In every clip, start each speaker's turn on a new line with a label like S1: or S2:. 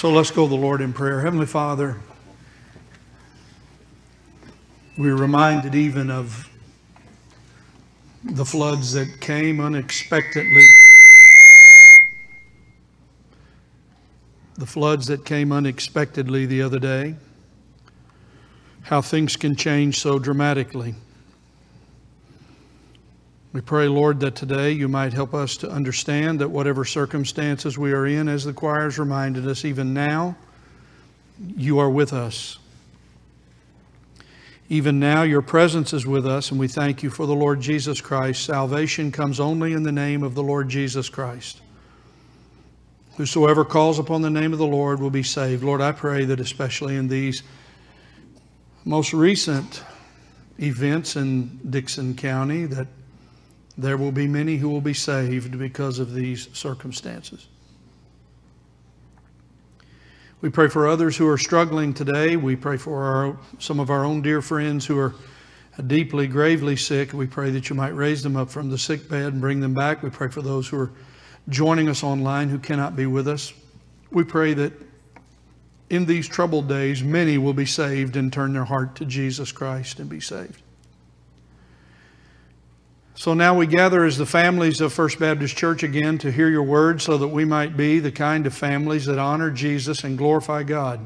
S1: So let's go to the Lord in prayer. Heavenly Father, we're reminded even of the floods that came unexpectedly. The floods that came unexpectedly the other day. How things can change so dramatically. We pray, Lord, that today you might help us to understand that whatever circumstances we are in, as the choirs reminded us, even now, you are with us. Even now, your presence is with us, and we thank you for the Lord Jesus Christ. Salvation comes only in the name of the Lord Jesus Christ. Whosoever calls upon the name of the Lord will be saved. Lord, I pray that especially in these most recent events in Dixon County, that there will be many who will be saved because of these circumstances. We pray for others who are struggling today. We pray for our, some of our own dear friends who are deeply, gravely sick. We pray that you might raise them up from the sick bed and bring them back. We pray for those who are joining us online who cannot be with us. We pray that in these troubled days, many will be saved and turn their heart to Jesus Christ and be saved. So now we gather as the families of First Baptist Church again to hear your word so that we might be the kind of families that honor Jesus and glorify God.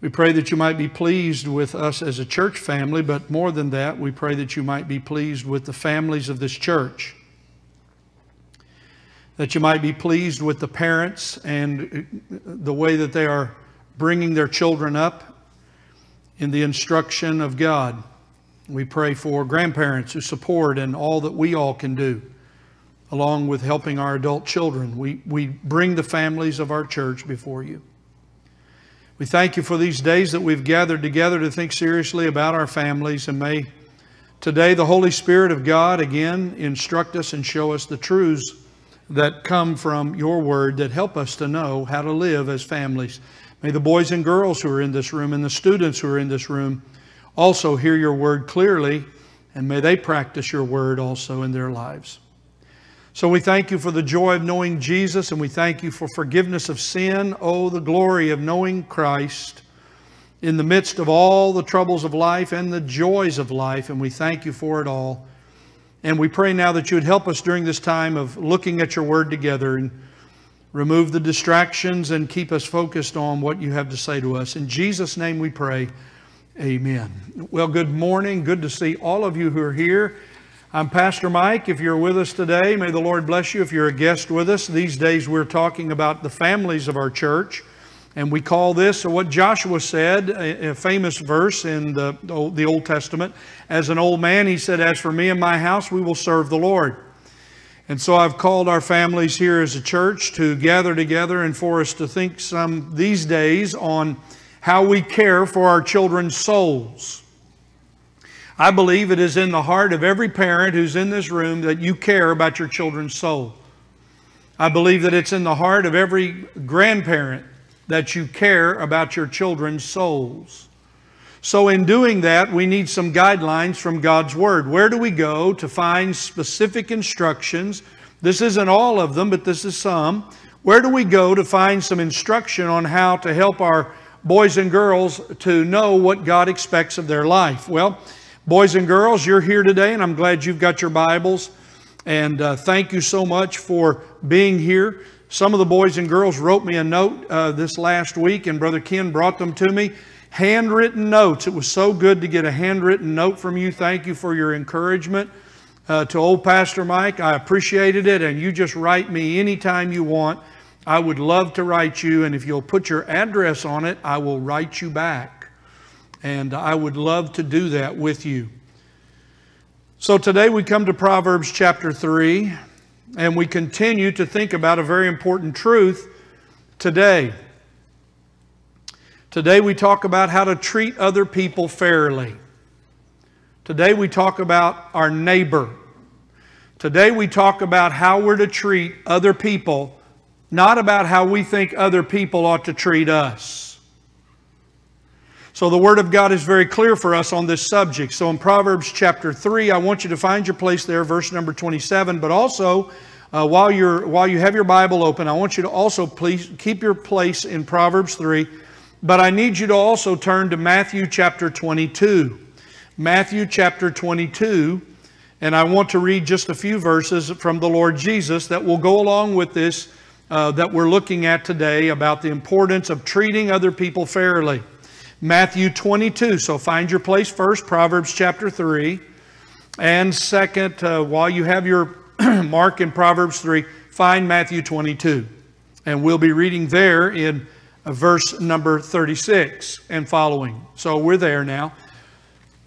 S1: We pray that you might be pleased with us as a church family, but more than that, we pray that you might be pleased with the families of this church. That you might be pleased with the parents and the way that they are bringing their children up in the instruction of God. We pray for grandparents who support and all that we all can do, along with helping our adult children. We, we bring the families of our church before you. We thank you for these days that we've gathered together to think seriously about our families, and may today the Holy Spirit of God again instruct us and show us the truths that come from your word that help us to know how to live as families. May the boys and girls who are in this room and the students who are in this room also hear your word clearly, and may they practice your word also in their lives. So we thank you for the joy of knowing Jesus, and we thank you for forgiveness of sin. Oh, the glory of knowing Christ in the midst of all the troubles of life and the joys of life, and we thank you for it all. And we pray now that you would help us during this time of looking at your word together and remove the distractions and keep us focused on what you have to say to us. In Jesus' name we pray. Amen. Well, good morning. Good to see all of you who are here. I'm Pastor Mike. If you're with us today, may the Lord bless you. If you're a guest with us, these days we're talking about the families of our church. And we call this uh, what Joshua said, a, famous verse in the, the Old Testament. As an old man, he said, As for me and my house, we will serve the Lord. And so I've called our families here as a church to gather together and for us to think some these days on how we care for our children's souls. I believe it is in the heart of every parent who's in this room that you care about your children's soul. I believe that it's in the heart of every grandparent that you care about your children's souls. So, in doing that, we need some guidelines from God's Word. Where do we go to find specific instructions? This isn't all of them, but this is some. Where do we go to find some instruction on how to help our boys and girls to know what God expects of their life. Well, boys and girls, you're here today, and I'm glad you've got your Bibles. And uh, thank you so much for being here. Some of the boys and girls wrote me a note uh, this last week, and Brother Ken brought them to me. Handwritten notes. It was so good to get a handwritten note from you. Thank you for your encouragement. Uh, to old Pastor Mike, I appreciated it, and you just write me anytime you want. I would love to write you, and if you'll put your address on it, I will write you back. And I would love to do that with you. So today we come to Proverbs chapter 3, and we continue to think about a very important truth today. Today we talk about how to treat other people fairly. Today we talk about our neighbor. Today we talk about how we're to treat other people not about how we think other people ought to treat us. So the Word of God is very clear for us on this subject. So in Proverbs chapter 3, I want you to find your place there, verse number 27, but also uh, while, you're, while you have your Bible open, I want you to also please keep your place in Proverbs 3, but I need you to also turn to Matthew chapter 22. Matthew chapter 22, and I want to read just a few verses from the Lord Jesus that will go along with this uh, that we're looking at today about the importance of treating other people fairly. Matthew 22. So find your place first, Proverbs chapter 3. And second, uh, while you have your mark in Proverbs 3, find Matthew 22. And we'll be reading there in uh, verse number 36 and following. So we're there now.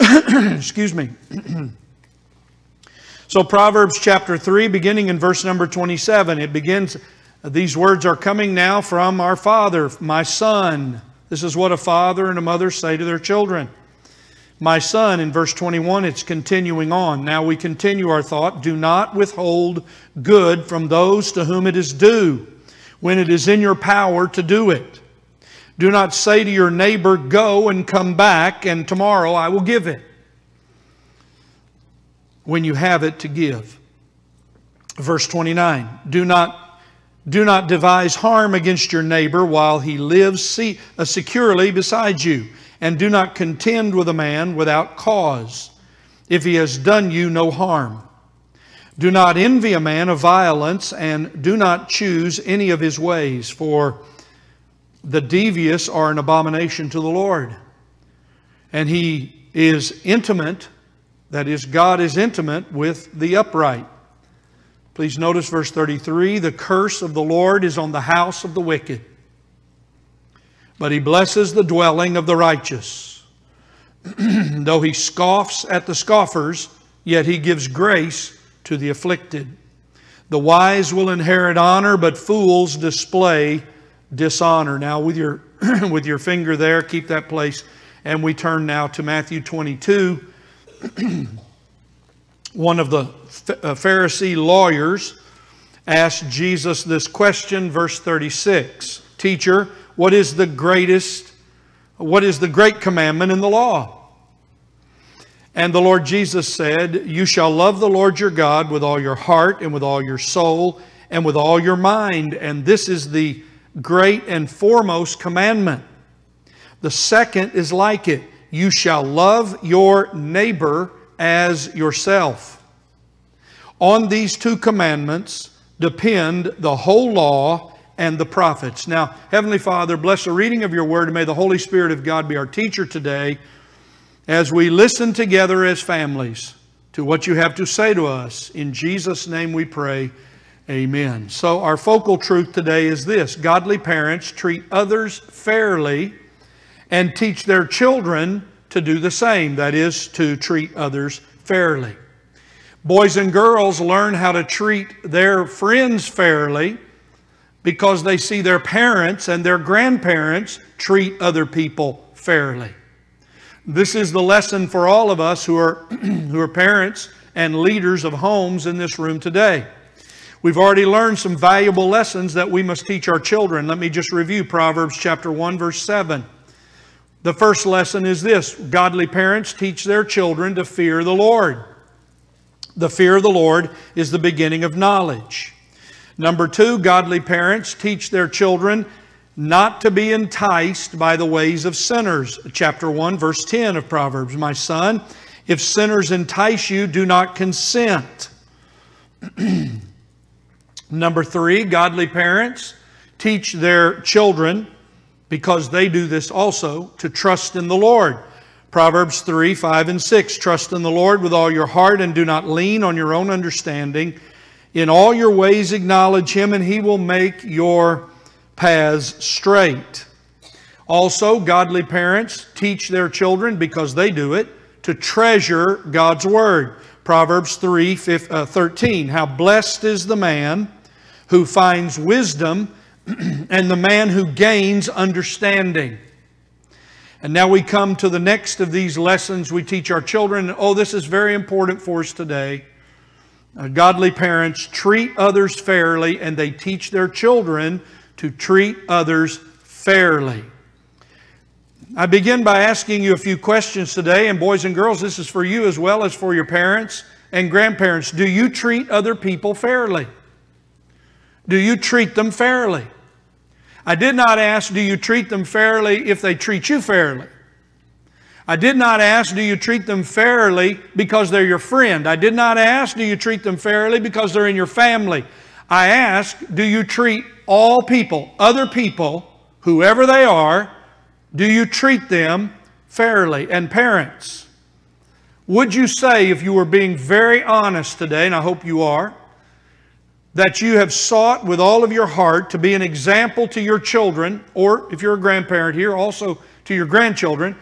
S1: Excuse me. so, Proverbs chapter 3, beginning in verse number 27, it begins, these words are coming now from our Father, my Son. This is what a father and a mother say to their children. My son, in verse 21, it's continuing on. Now we continue our thought. Do not withhold good from those to whom it is due when it is in your power to do it. Do not say to your neighbor, Go and come back, and tomorrow I will give it. When you have it to give. Verse 29 Do not, do not devise harm against your neighbor while he lives uh, securely beside you and do not contend with a man without cause, if he has done you no harm. Do not envy a man of violence, and do not choose any of his ways, for the devious are an abomination to the Lord. And he is intimate, that is, God is intimate with the upright. Please notice verse 33 the curse of the Lord is on the house of the wicked but he blesses the dwelling of the righteous. Though he scoffs at the scoffers, yet he gives grace to the afflicted. The wise will inherit honor, but fools display dishonor. Now, with your, with your finger there, keep that place. And we turn now to Matthew 22. One of the uh, Pharisee lawyers asked Jesus this question, verse 36 Teacher, what is the greatest, what is the great commandment in the law? And the Lord Jesus said, You shall love the Lord your God with all your heart and with all your soul and with all your mind. And this is the great and foremost commandment. The second is like it you shall love your neighbor as yourself. On these two commandments depend the whole law and the prophets. Now, Heavenly Father, bless the reading of your word, and may the Holy Spirit of God be our teacher today as we listen together as families to what you have to say to us. In Jesus' name we pray. Amen. So, our focal truth today is this godly parents treat others fairly and teach their children to do the same, that is, to treat others fairly. Boys and girls learn how to treat their friends fairly because they see their parents and their grandparents treat other people fairly. This is the lesson for all of us who are, who are parents and leaders of homes in this room today. We've already learned some valuable lessons that we must teach our children. Let me just review Proverbs chapter 1 verse 7. The first lesson is this, godly parents teach their children to fear the Lord. The fear of the Lord is the beginning of knowledge. Number two, godly parents teach their children not to be enticed by the ways of sinners. Chapter 1, verse 10 of Proverbs. My son, if sinners entice you, do not consent. Number three, godly parents teach their children, because they do this also, to trust in the Lord. Proverbs 3, 5, and 6. Trust in the Lord with all your heart and do not lean on your own understanding. In all your ways acknowledge him, and he will make your paths straight. Also, godly parents teach their children, because they do it, to treasure God's word. Proverbs 3 uh, 13. How blessed is the man who finds wisdom and the man who gains understanding. And now we come to the next of these lessons we teach our children. Oh, this is very important for us today. Uh, godly parents treat others fairly and they teach their children to treat others fairly. I begin by asking you a few questions today, and boys and girls, this is for you as well as for your parents and grandparents. Do you treat other people fairly? Do you treat them fairly? I did not ask, do you treat them fairly if they treat you fairly? I did not ask, do you treat them fairly because they're your friend? I did not ask, do you treat them fairly because they're in your family? I ask, do you treat all people, other people, whoever they are, do you treat them fairly? And parents, would you say, if you were being very honest today, and I hope you are, that you have sought with all of your heart to be an example to your children, or if you're a grandparent here, also to your grandchildren,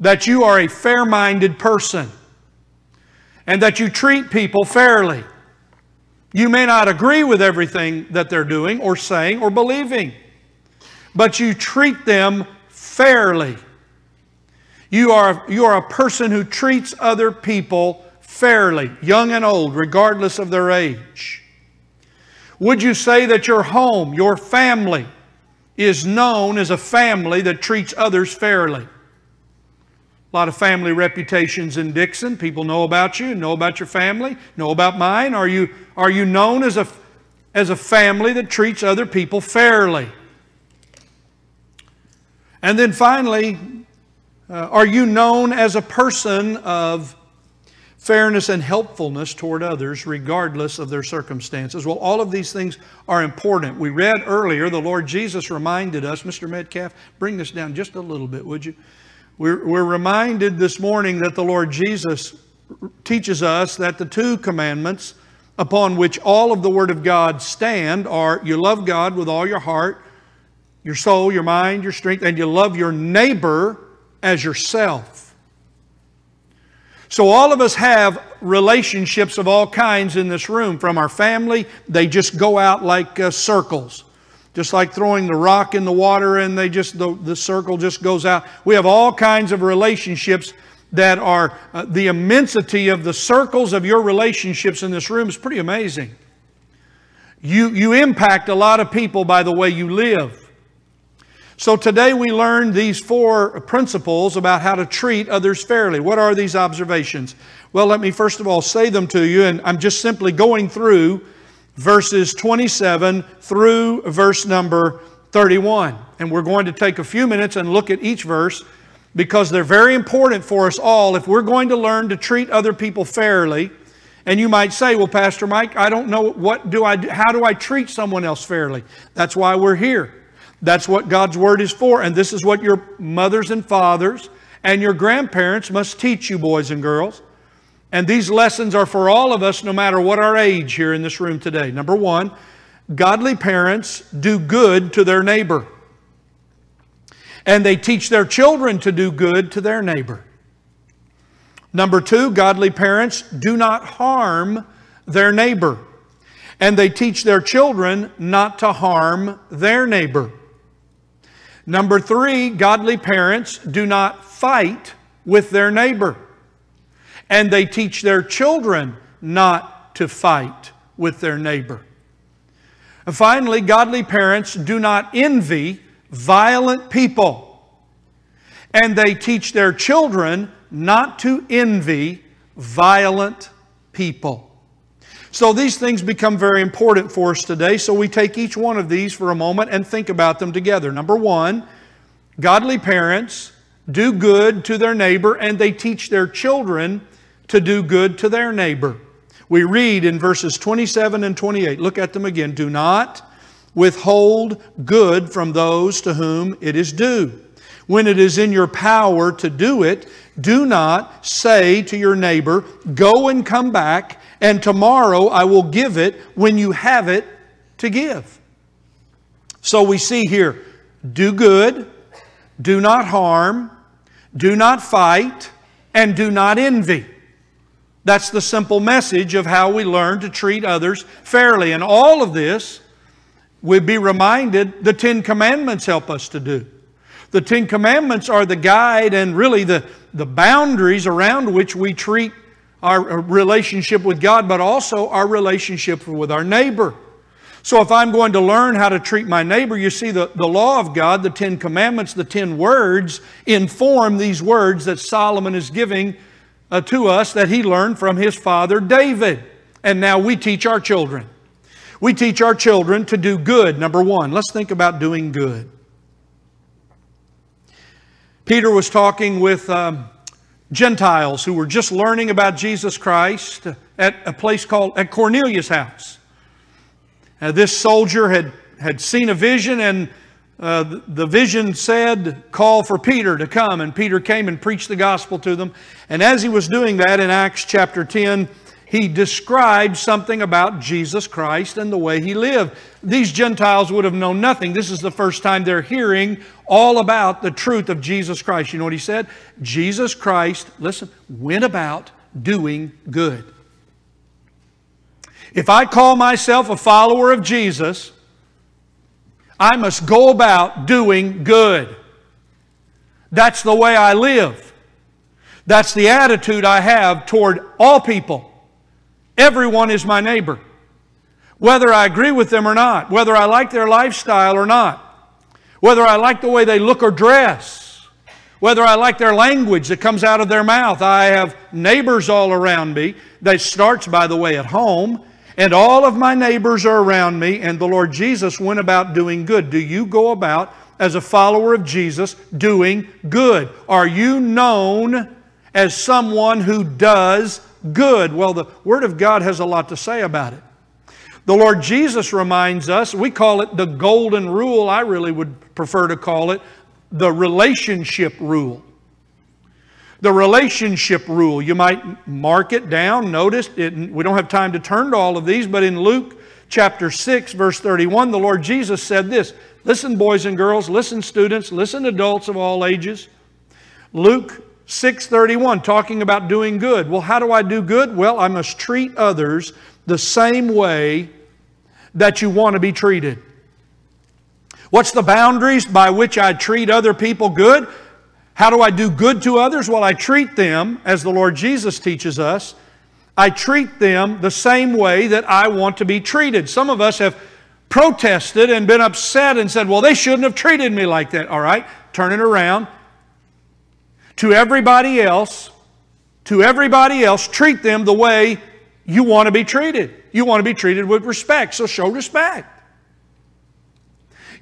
S1: that you are a fair minded person and that you treat people fairly. You may not agree with everything that they're doing or saying or believing, but you treat them fairly. You are, you are a person who treats other people fairly, young and old, regardless of their age. Would you say that your home, your family, is known as a family that treats others fairly? A lot of family reputations in Dixon. People know about you, know about your family, know about mine. Are you, are you known as a, as a family that treats other people fairly? And then finally, uh, are you known as a person of fairness and helpfulness toward others, regardless of their circumstances? Well, all of these things are important. We read earlier, the Lord Jesus reminded us, Mr. Metcalf, bring this down just a little bit, would you? We're, we're reminded this morning that the Lord Jesus teaches us that the two commandments upon which all of the Word of God stand are you love God with all your heart, your soul, your mind, your strength, and you love your neighbor as yourself. So, all of us have relationships of all kinds in this room. From our family, they just go out like uh, circles. Just like throwing the rock in the water and they just the, the circle just goes out. We have all kinds of relationships that are uh, the immensity of the circles of your relationships in this room is pretty amazing. You you impact a lot of people by the way you live so today we learned these four principles about how to treat others fairly what are these observations well let me first of all say them to you and i'm just simply going through verses 27 through verse number 31. And we're going to take a few minutes and look at each verse because they're very important for us all if we're going to learn to treat other people fairly. And you might say, "Well, Pastor Mike, I don't know what do I do, how do I treat someone else fairly?" That's why we're here. That's what God's word is for, and this is what your mothers and fathers and your grandparents must teach you boys and girls. And these lessons are for all of us, no matter what our age here in this room today. Number one, godly parents do good to their neighbor. And they teach their children to do good to their neighbor. Number two, godly parents do not harm their neighbor. And they teach their children not to harm their neighbor. Number three, godly parents do not fight with their neighbor and they teach their children not to fight with their neighbor. And finally, godly parents do not envy violent people, and they teach their children not to envy violent people. So these things become very important for us today. So we take each one of these for a moment and think about them together. Number one, godly parents do good to their neighbor and they teach their children to do good to their neighbor. We read in verses 27 and 28, look at them again. Do not withhold good from those to whom it is due. When it is in your power to do it, do not say to your neighbor, Go and come back, and tomorrow I will give it when you have it to give. So we see here do good, do not harm, do not fight, and do not envy. That's the simple message of how we learn to treat others fairly. And all of this, we'd be reminded the Ten Commandments help us to do. The Ten Commandments are the guide and really the, the boundaries around which we treat our relationship with God, but also our relationship with our neighbor. So, if I'm going to learn how to treat my neighbor, you see, the, the law of God, the Ten Commandments, the Ten Words inform these words that Solomon is giving uh, to us that he learned from his father David. And now we teach our children. We teach our children to do good, number one. Let's think about doing good. Peter was talking with um, Gentiles who were just learning about Jesus Christ at a place called at Cornelius' house. Uh, this soldier had, had seen a vision, and uh, the vision said, Call for Peter to come. And Peter came and preached the gospel to them. And as he was doing that in Acts chapter 10, he described something about Jesus Christ and the way he lived. These Gentiles would have known nothing. This is the first time they're hearing all about the truth of Jesus Christ. You know what he said? Jesus Christ, listen, went about doing good. If I call myself a follower of Jesus, I must go about doing good. That's the way I live. That's the attitude I have toward all people. Everyone is my neighbor, whether I agree with them or not, whether I like their lifestyle or not, whether I like the way they look or dress, whether I like their language that comes out of their mouth. I have neighbors all around me. That starts, by the way, at home. And all of my neighbors are around me, and the Lord Jesus went about doing good. Do you go about, as a follower of Jesus, doing good? Are you known as someone who does good? Well, the Word of God has a lot to say about it. The Lord Jesus reminds us, we call it the golden rule. I really would prefer to call it the relationship rule. The relationship rule. You might mark it down, notice it. We don't have time to turn to all of these, but in Luke chapter 6, verse 31, the Lord Jesus said this Listen, boys and girls, listen, students, listen, adults of all ages. Luke 631 talking about doing good. Well, how do I do good? Well, I must treat others the same way that you want to be treated. What's the boundaries by which I treat other people good? How do I do good to others? Well, I treat them as the Lord Jesus teaches us. I treat them the same way that I want to be treated. Some of us have protested and been upset and said, well, they shouldn't have treated me like that. All right, turn it around to everybody else, to everybody else, treat them the way you want to be treated. You want to be treated with respect, so show respect.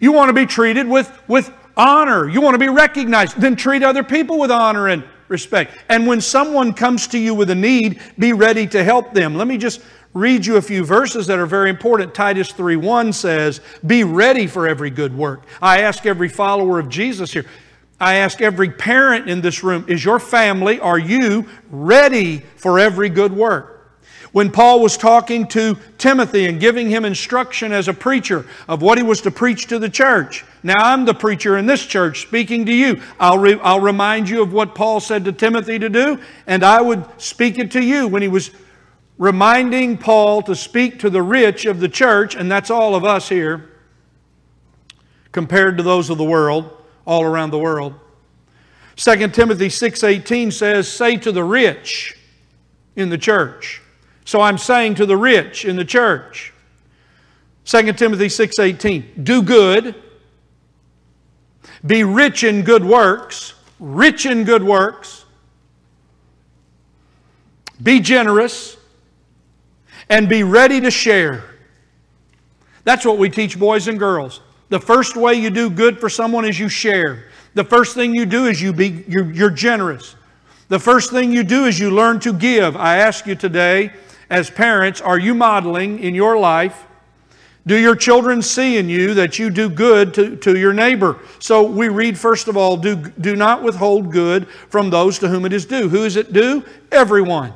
S1: You want to be treated with, with honor. You want to be recognized. Then treat other people with honor and respect. And when someone comes to you with a need, be ready to help them. Let me just read you a few verses that are very important. Titus 3:1 says, "Be ready for every good work." I ask every follower of Jesus here, I ask every parent in this room, is your family, are you ready for every good work? When Paul was talking to Timothy and giving him instruction as a preacher of what he was to preach to the church, now I'm the preacher in this church speaking to you. I'll, re- I'll remind you of what Paul said to Timothy to do, and I would speak it to you when he was reminding Paul to speak to the rich of the church, and that's all of us here compared to those of the world all around the world. 2 Timothy 6:18 says, "Say to the rich in the church." So I'm saying to the rich in the church. 2 Timothy 6:18, "Do good, be rich in good works, rich in good works. Be generous and be ready to share." That's what we teach boys and girls. The first way you do good for someone is you share. The first thing you do is you be, you're, you're generous. The first thing you do is you learn to give. I ask you today, as parents, are you modeling in your life? Do your children see in you that you do good to, to your neighbor? So we read, first of all, do, do not withhold good from those to whom it is due. Who is it due? Everyone.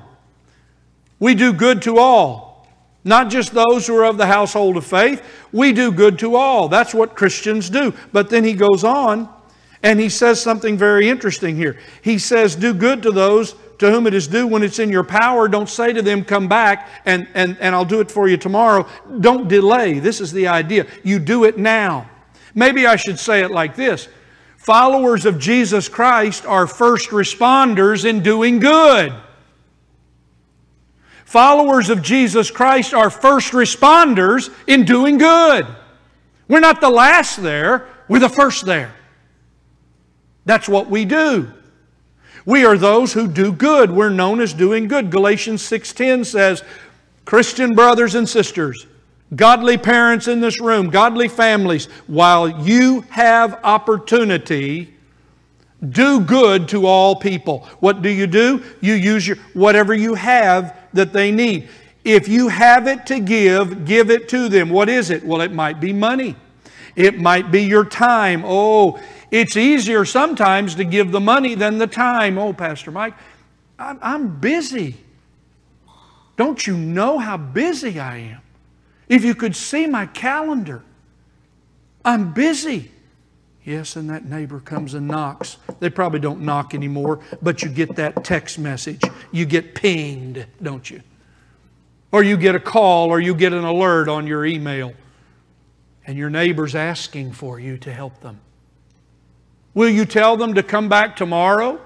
S1: We do good to all. Not just those who are of the household of faith. We do good to all. That's what Christians do. But then he goes on and he says something very interesting here. He says, Do good to those to whom it is due when it's in your power. Don't say to them, Come back and, and, and I'll do it for you tomorrow. Don't delay. This is the idea. You do it now. Maybe I should say it like this Followers of Jesus Christ are first responders in doing good. Followers of Jesus Christ are first responders in doing good. We're not the last there, we're the first there. That's what we do. We are those who do good. We're known as doing good. Galatians 6:10 says, "Christian brothers and sisters, godly parents in this room, godly families, while you have opportunity, do good to all people. What do you do? You use your whatever you have that they need. If you have it to give, give it to them. What is it? Well, it might be money. It might be your time. Oh, it's easier sometimes to give the money than the time. Oh, Pastor Mike, I'm busy. Don't you know how busy I am? If you could see my calendar, I'm busy. Yes, and that neighbor comes and knocks. They probably don't knock anymore, but you get that text message. You get pinged, don't you? Or you get a call or you get an alert on your email, and your neighbor's asking for you to help them. Will you tell them to come back tomorrow?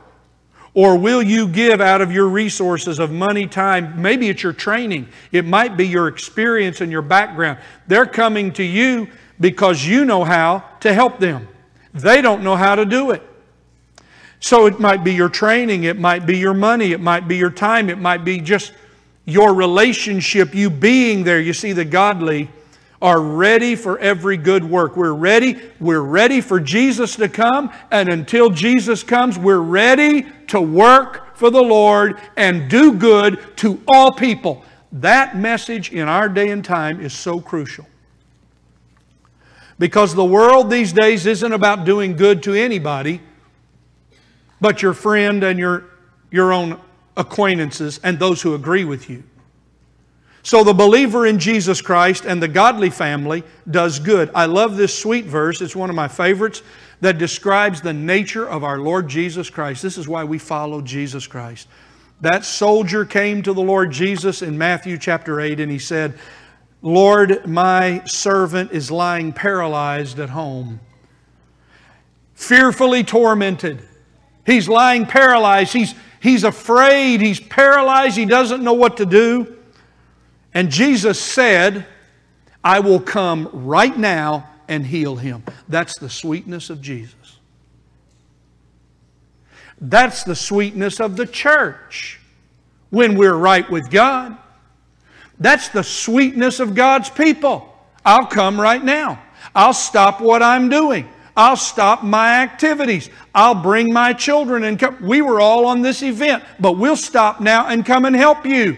S1: Or will you give out of your resources of money, time? Maybe it's your training. It might be your experience and your background. They're coming to you because you know how to help them. They don't know how to do it. So it might be your training, it might be your money, it might be your time, it might be just your relationship, you being there. You see, the godly are ready for every good work. We're ready. We're ready for Jesus to come. And until Jesus comes, we're ready to work for the Lord and do good to all people. That message in our day and time is so crucial. Because the world these days isn't about doing good to anybody, but your friend and your, your own acquaintances and those who agree with you. So the believer in Jesus Christ and the godly family does good. I love this sweet verse. It's one of my favorites that describes the nature of our Lord Jesus Christ. This is why we follow Jesus Christ. That soldier came to the Lord Jesus in Matthew chapter 8 and he said, Lord, my servant is lying paralyzed at home, fearfully tormented. He's lying paralyzed. He's, he's afraid. He's paralyzed. He doesn't know what to do. And Jesus said, I will come right now and heal him. That's the sweetness of Jesus. That's the sweetness of the church when we're right with God. That's the sweetness of God's people. I'll come right now. I'll stop what I'm doing. I'll stop my activities. I'll bring my children and come. We were all on this event, but we'll stop now and come and help you.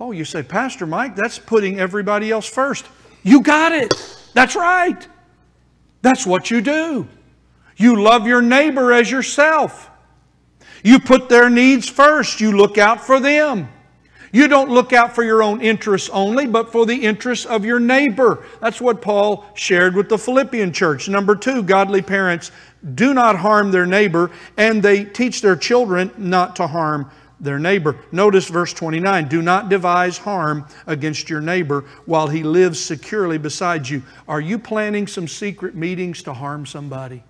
S1: Oh, you say, Pastor Mike, that's putting everybody else first. You got it. That's right. That's what you do. You love your neighbor as yourself. You put their needs first. You look out for them. You don't look out for your own interests only, but for the interests of your neighbor. That's what Paul shared with the Philippian church. Number two, godly parents do not harm their neighbor, and they teach their children not to harm their neighbor. Notice verse 29 Do not devise harm against your neighbor while he lives securely beside you. Are you planning some secret meetings to harm somebody?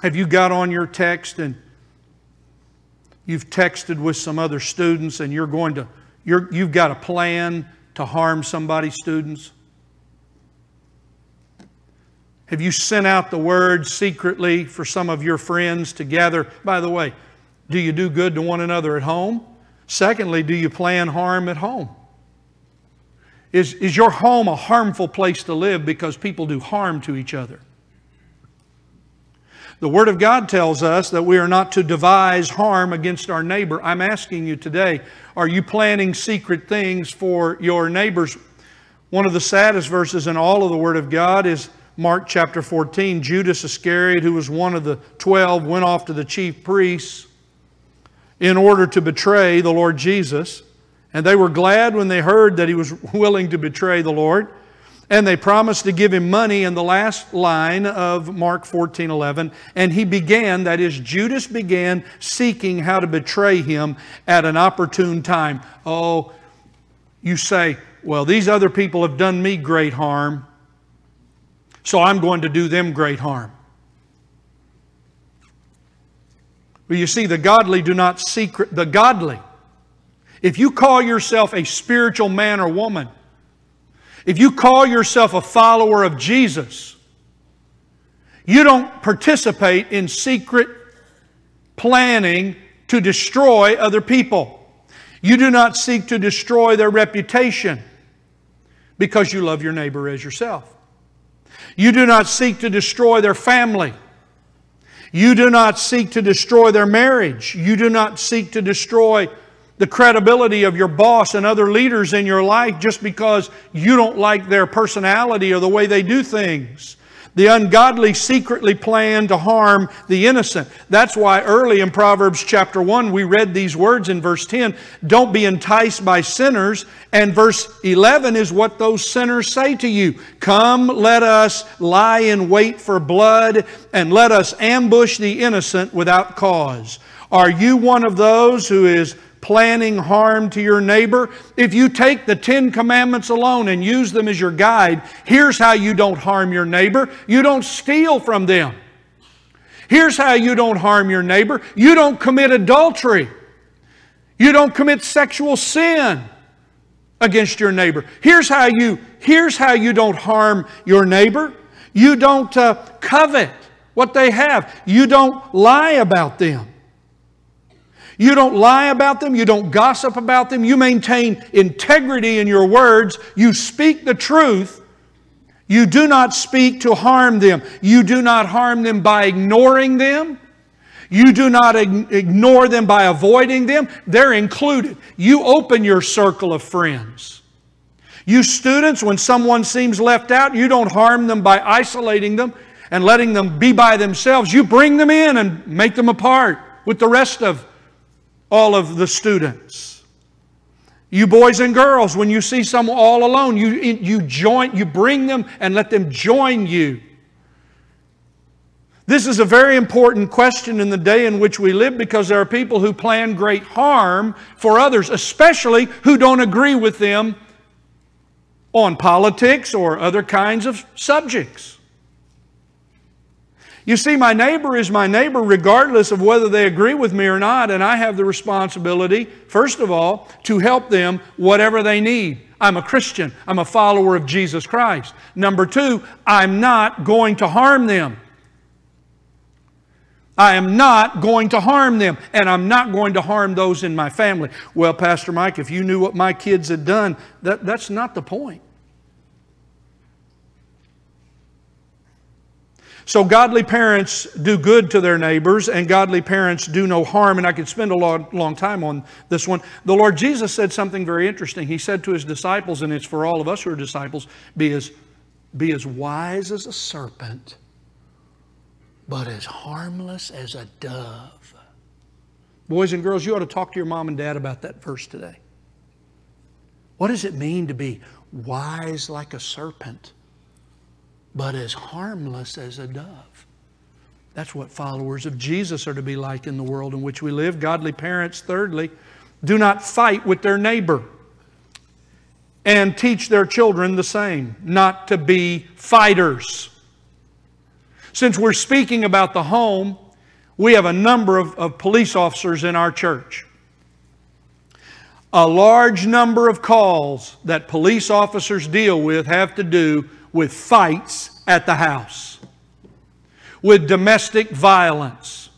S1: Have you got on your text and you've texted with some other students and you're going to, you're, you've got a plan to harm somebody's students? Have you sent out the word secretly for some of your friends to gather? By the way, do you do good to one another at home? Secondly, do you plan harm at home? Is, is your home a harmful place to live because people do harm to each other? The Word of God tells us that we are not to devise harm against our neighbor. I'm asking you today, are you planning secret things for your neighbors? One of the saddest verses in all of the Word of God is Mark chapter 14, Judas Iscariot, who was one of the twelve, went off to the chief priests in order to betray the Lord Jesus. And they were glad when they heard that he was willing to betray the Lord. And they promised to give him money in the last line of Mark 14 11. And he began, that is, Judas began seeking how to betray him at an opportune time. Oh, you say, well, these other people have done me great harm so I'm going to do them great harm. Well, you see, the godly do not secret, the godly. If you call yourself a spiritual man or woman, if you call yourself a follower of Jesus, you don't participate in secret planning to destroy other people. You do not seek to destroy their reputation because you love your neighbor as yourself. You do not seek to destroy their family. You do not seek to destroy their marriage. You do not seek to destroy the credibility of your boss and other leaders in your life just because you don't like their personality or the way they do things. The ungodly secretly plan to harm the innocent. That's why early in Proverbs chapter 1 we read these words in verse 10 Don't be enticed by sinners. And verse 11 is what those sinners say to you Come, let us lie in wait for blood, and let us ambush the innocent without cause. Are you one of those who is planning harm to your neighbor, if you take the Ten Commandments alone and use them as your guide, here's how you don't harm your neighbor you don't steal from them. Here's how you don't harm your neighbor you don't commit adultery, you don't commit sexual sin against your neighbor. Here's how you, here's how you don't harm your neighbor. You don't uh, covet what they have. You don't lie about them. You don't lie about them. You don't gossip about them. You maintain integrity in your words. You speak the truth. You do not speak to harm them. You do not harm them by ignoring them. You do not ignore them by avoiding them. They're included. You open your circle of friends. You students, when someone seems left out, you don't harm them by isolating them and letting them be by themselves. You bring them in and make them a part with the rest of all of the students. You boys and girls, when you see someone all alone, you, you join, you bring them and let them join you. This is a very important question in the day in which we live because there are people who plan great harm for others, especially who don't agree with them on politics or other kinds of subjects. You see, my neighbor is my neighbor regardless of whether they agree with me or not, and I have the responsibility, first of all, to help them whatever they need. I'm a Christian, I'm a follower of Jesus Christ. Number two, I'm not going to harm them. I am not going to harm them, and I'm not going to harm those in my family. Well, Pastor Mike, if you knew what my kids had done, that, that's not the point. So, godly parents do good to their neighbors, and godly parents do no harm. And I could spend a long, long time on this one. The Lord Jesus said something very interesting. He said to his disciples, and it's for all of us who are disciples be as, be as wise as a serpent, but as harmless as a dove. Boys and girls, you ought to talk to your mom and dad about that verse today. What does it mean to be wise like a serpent? But as harmless as a dove. That's what followers of Jesus are to be like in the world in which we live. Godly parents, thirdly, do not fight with their neighbor and teach their children the same, not to be fighters. Since we're speaking about the home, we have a number of, of police officers in our church. A large number of calls that police officers deal with have to do with fights at the house, with domestic violence.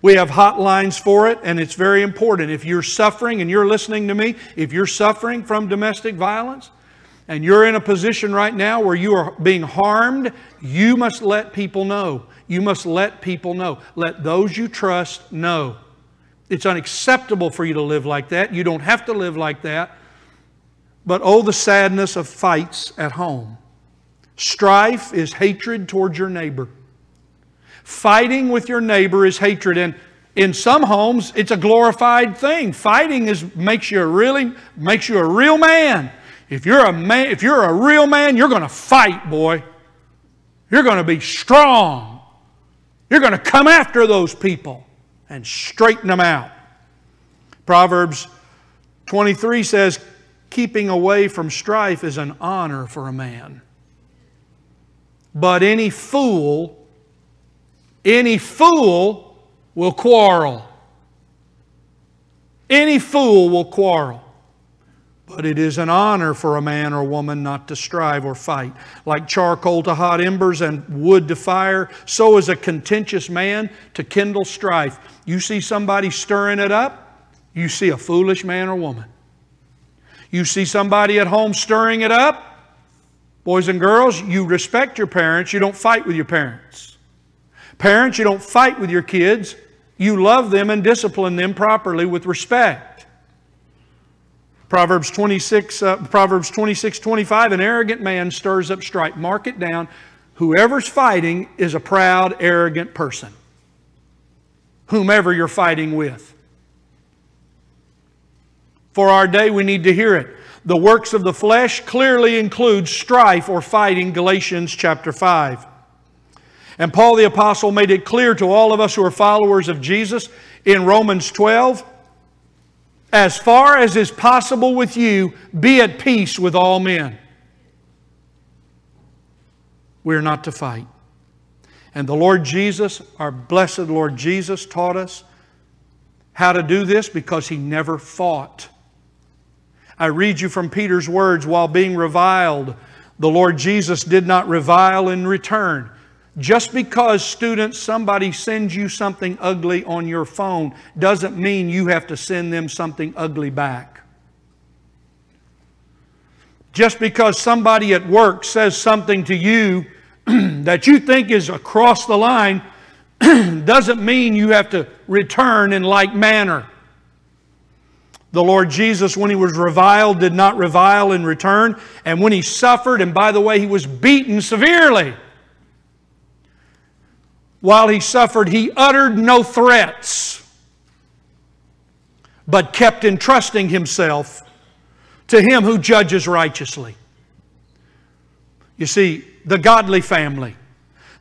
S1: We have hotlines for it, and it's very important. If you're suffering, and you're listening to me, if you're suffering from domestic violence, and you're in a position right now where you are being harmed, you must let people know. You must let people know. Let those you trust know. It's unacceptable for you to live like that. You don't have to live like that. But oh, the sadness of fights at home. Strife is hatred towards your neighbor. Fighting with your neighbor is hatred. And in some homes, it's a glorified thing. Fighting is, makes you a really makes you a real man. If you're a man, if you're a real man, you're going to fight, boy. You're going to be strong. You're going to come after those people and straighten them out. Proverbs 23 says, keeping away from strife is an honor for a man. But any fool, any fool will quarrel. Any fool will quarrel. But it is an honor for a man or woman not to strive or fight. Like charcoal to hot embers and wood to fire, so is a contentious man to kindle strife. You see somebody stirring it up, you see a foolish man or woman. You see somebody at home stirring it up, boys and girls, you respect your parents, you don't fight with your parents. Parents, you don't fight with your kids, you love them and discipline them properly with respect. Proverbs 26, uh, Proverbs 26, 25, an arrogant man stirs up strife. Mark it down. Whoever's fighting is a proud, arrogant person. Whomever you're fighting with. For our day, we need to hear it. The works of the flesh clearly include strife or fighting, Galatians chapter 5. And Paul the Apostle made it clear to all of us who are followers of Jesus in Romans 12 as far as is possible with you, be at peace with all men. We're not to fight. And the Lord Jesus, our blessed Lord Jesus, taught us how to do this because He never fought. I read you from Peter's words while being reviled, the Lord Jesus did not revile in return. Just because, students, somebody sends you something ugly on your phone doesn't mean you have to send them something ugly back. Just because somebody at work says something to you that you think is across the line doesn't mean you have to return in like manner. The Lord Jesus, when he was reviled, did not revile in return. And when he suffered, and by the way, he was beaten severely, while he suffered, he uttered no threats, but kept entrusting himself to him who judges righteously. You see, the godly family.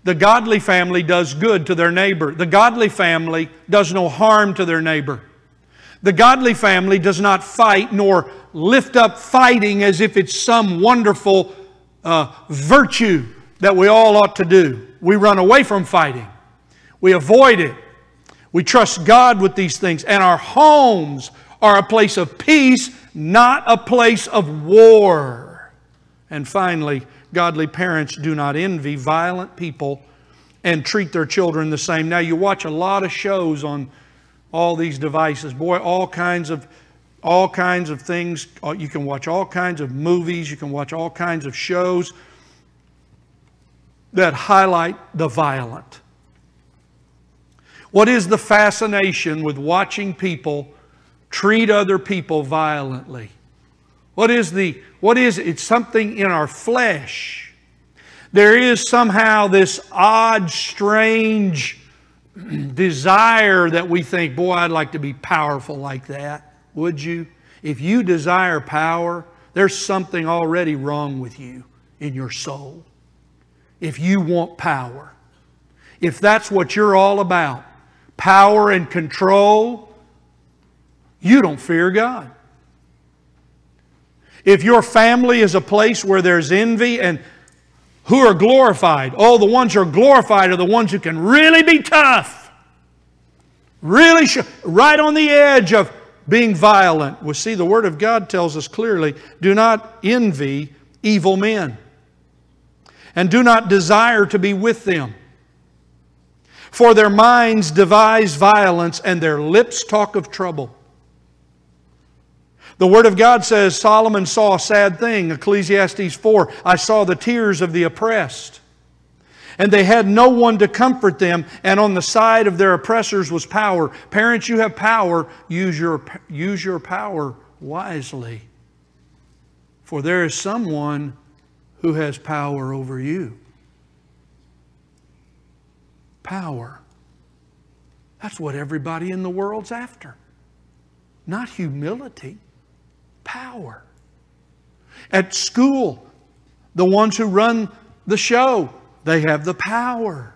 S1: The godly family does good to their neighbor. The godly family does no harm to their neighbor. The godly family does not fight nor lift up fighting as if it's some wonderful uh, virtue that we all ought to do. We run away from fighting, we avoid it. We trust God with these things, and our homes are a place of peace, not a place of war. And finally, godly parents do not envy violent people and treat their children the same. Now, you watch a lot of shows on all these devices. Boy, all kinds of all kinds of things. Uh, you can watch all kinds of movies, you can watch all kinds of shows that highlight the violent. What is the fascination with watching people treat other people violently? What is the what is it? It's something in our flesh. There is somehow this odd, strange desire that we think, boy, I'd like to be powerful like that. Would you? If you desire power, there's something already wrong with you in your soul. If you want power, if that's what you're all about, power and control, you don't fear God. If your family is a place where there's envy and who are glorified? Oh, the ones who are glorified are the ones who can really be tough. Really, sh- right on the edge of being violent. Well, see, the Word of God tells us clearly do not envy evil men, and do not desire to be with them. For their minds devise violence, and their lips talk of trouble. The Word of God says Solomon saw a sad thing, Ecclesiastes 4. I saw the tears of the oppressed. And they had no one to comfort them, and on the side of their oppressors was power. Parents, you have power. Use your, use your power wisely. For there is someone who has power over you. Power. That's what everybody in the world's after. Not humility power. At school, the ones who run the show, they have the power.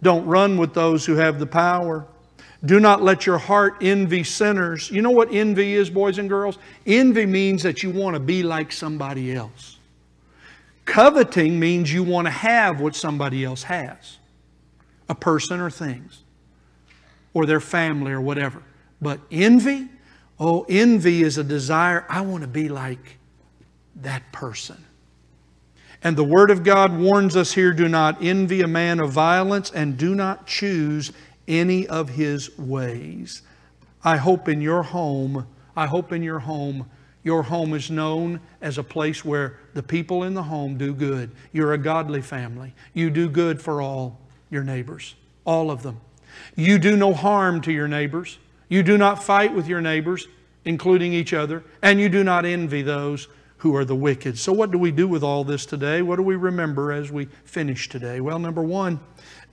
S1: Don't run with those who have the power. Do not let your heart envy sinners. You know what envy is, boys and girls? Envy means that you want to be like somebody else. Coveting means you want to have what somebody else has a person or things, or their family or whatever. But envy Oh, envy is a desire. I want to be like that person. And the Word of God warns us here do not envy a man of violence and do not choose any of his ways. I hope in your home, I hope in your home, your home is known as a place where the people in the home do good. You're a godly family. You do good for all your neighbors, all of them. You do no harm to your neighbors. You do not fight with your neighbors, including each other, and you do not envy those who are the wicked. So, what do we do with all this today? What do we remember as we finish today? Well, number one,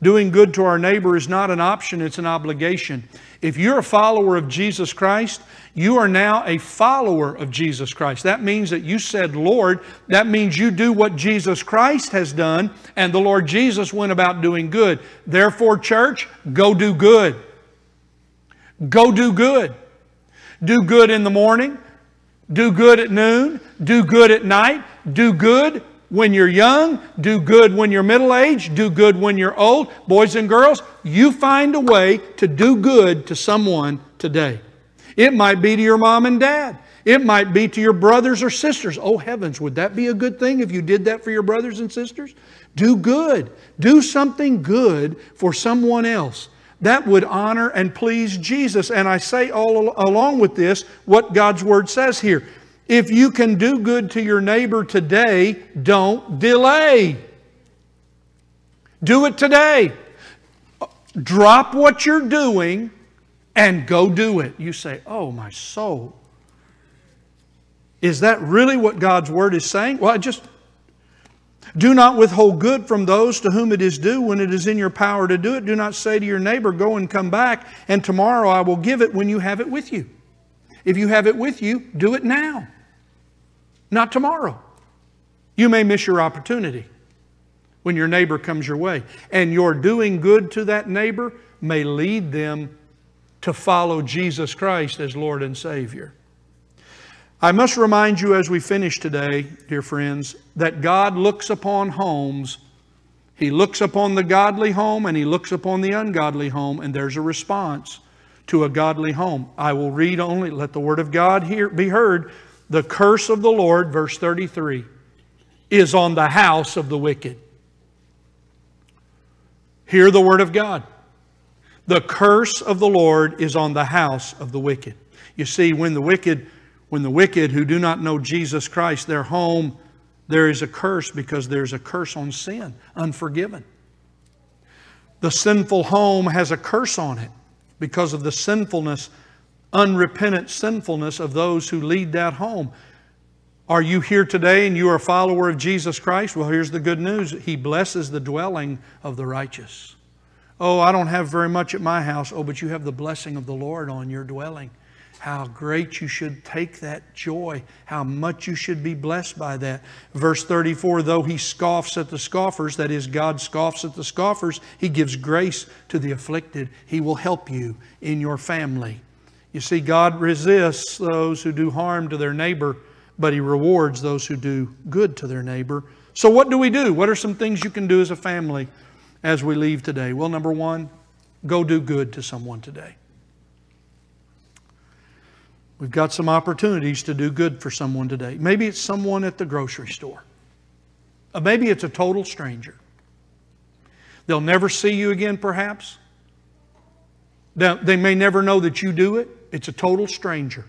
S1: Doing good to our neighbor is not an option, it's an obligation. If you're a follower of Jesus Christ, you are now a follower of Jesus Christ. That means that you said, Lord, that means you do what Jesus Christ has done, and the Lord Jesus went about doing good. Therefore, church, go do good. Go do good. Do good in the morning, do good at noon, do good at night, do good when you're young, do good when you're middle aged, do good when you're old. Boys and girls, you find a way to do good to someone today. It might be to your mom and dad. It might be to your brothers or sisters. Oh heavens, would that be a good thing if you did that for your brothers and sisters? Do good. Do something good for someone else. That would honor and please Jesus. And I say all along with this what God's Word says here. If you can do good to your neighbor today, don't delay. Do it today. Drop what you're doing and go do it. You say, Oh, my soul. Is that really what God's Word is saying? Well, I just do not withhold good from those to whom it is due when it is in your power to do it. Do not say to your neighbor, Go and come back, and tomorrow I will give it when you have it with you. If you have it with you, do it now not tomorrow. You may miss your opportunity when your neighbor comes your way. And your doing good to that neighbor may lead them to follow Jesus Christ as Lord and Savior. I must remind you as we finish today, dear friends, that God looks upon homes. He looks upon the godly home and He looks upon the ungodly home, and there's a response to a godly home. I will read only, let the Word of God hear, be heard the curse of the Lord, verse 33, is on the house of the wicked. Hear the word of God. The curse of the Lord is on the house of the wicked. You see, when the wicked, when the wicked who do not know Jesus Christ, their home, there is a curse because there's a curse on sin, unforgiven. The sinful home has a curse on it because of the sinfulness unrepentant sinfulness of those who lead that home. Are you here today and you are a follower of Jesus Christ? Well, here's the good news He blesses the dwelling of the righteous. Oh, I don't have very much at my house. Oh, but you have the blessing of the Lord on your dwelling. How great you should take that joy. How much you should be blessed by that. Verse 34 Though he scoffs at the scoffers, that is, God scoffs at the scoffers, he gives grace to the afflicted. He will help you in your family. You see, God resists those who do harm to their neighbor, but He rewards those who do good to their neighbor. So, what do we do? What are some things you can do as a family as we leave today? Well, number one, go do good to someone today. We've got some opportunities to do good for someone today. Maybe it's someone at the grocery store. Uh, maybe it's a total stranger. They'll never see you again, perhaps. They may never know that you do it. It's a total stranger.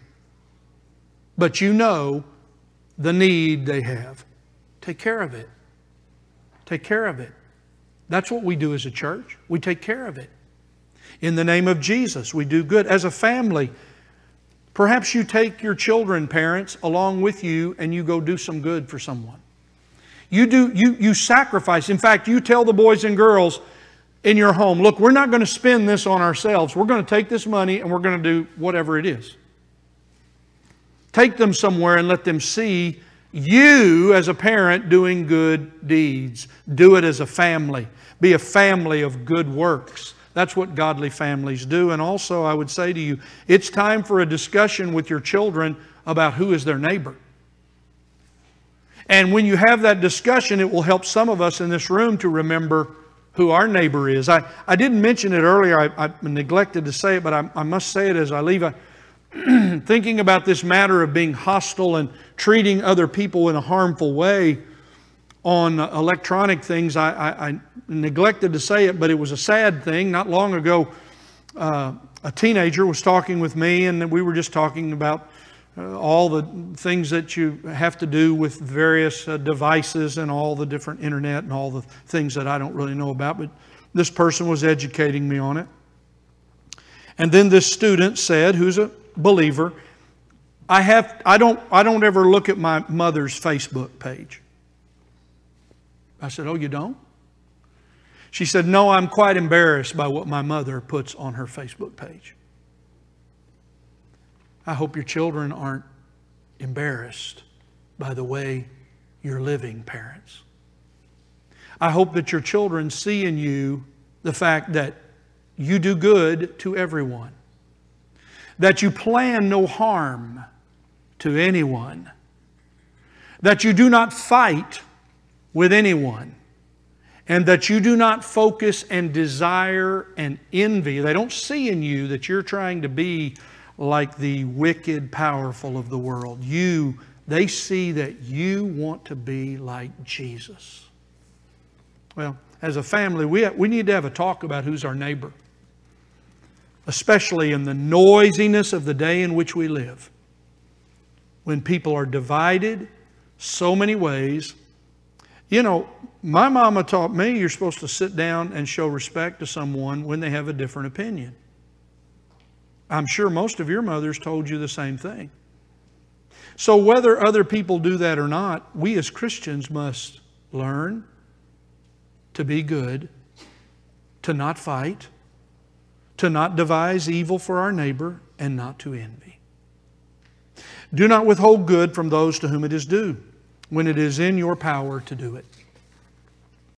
S1: But you know the need they have. Take care of it. Take care of it. That's what we do as a church. We take care of it. In the name of Jesus, we do good. As a family, perhaps you take your children, parents, along with you and you go do some good for someone. You do you you sacrifice. In fact, you tell the boys and girls, in your home, look, we're not going to spend this on ourselves. We're going to take this money and we're going to do whatever it is. Take them somewhere and let them see you as a parent doing good deeds. Do it as a family. Be a family of good works. That's what godly families do. And also, I would say to you, it's time for a discussion with your children about who is their neighbor. And when you have that discussion, it will help some of us in this room to remember who our neighbor is. I, I didn't mention it earlier, I, I neglected to say it, but I, I must say it as I leave. I, thinking about this matter of being hostile and treating other people in a harmful way on electronic things, I, I, I neglected to say it, but it was a sad thing. Not long ago, uh, a teenager was talking with me, and we were just talking about uh, all the things that you have to do with various uh, devices and all the different internet and all the things that I don't really know about. But this person was educating me on it. And then this student said, who's a believer, I, have, I, don't, I don't ever look at my mother's Facebook page. I said, Oh, you don't? She said, No, I'm quite embarrassed by what my mother puts on her Facebook page. I hope your children aren't embarrassed by the way you're living, parents. I hope that your children see in you the fact that you do good to everyone, that you plan no harm to anyone, that you do not fight with anyone, and that you do not focus and desire and envy. They don't see in you that you're trying to be like the wicked, powerful of the world. You, they see that you want to be like Jesus. Well, as a family, we, we need to have a talk about who's our neighbor, especially in the noisiness of the day in which we live. When people are divided so many ways. You know, my mama taught me you're supposed to sit down and show respect to someone when they have a different opinion. I'm sure most of your mothers told you the same thing. So, whether other people do that or not, we as Christians must learn to be good, to not fight, to not devise evil for our neighbor, and not to envy. Do not withhold good from those to whom it is due when it is in your power to do it.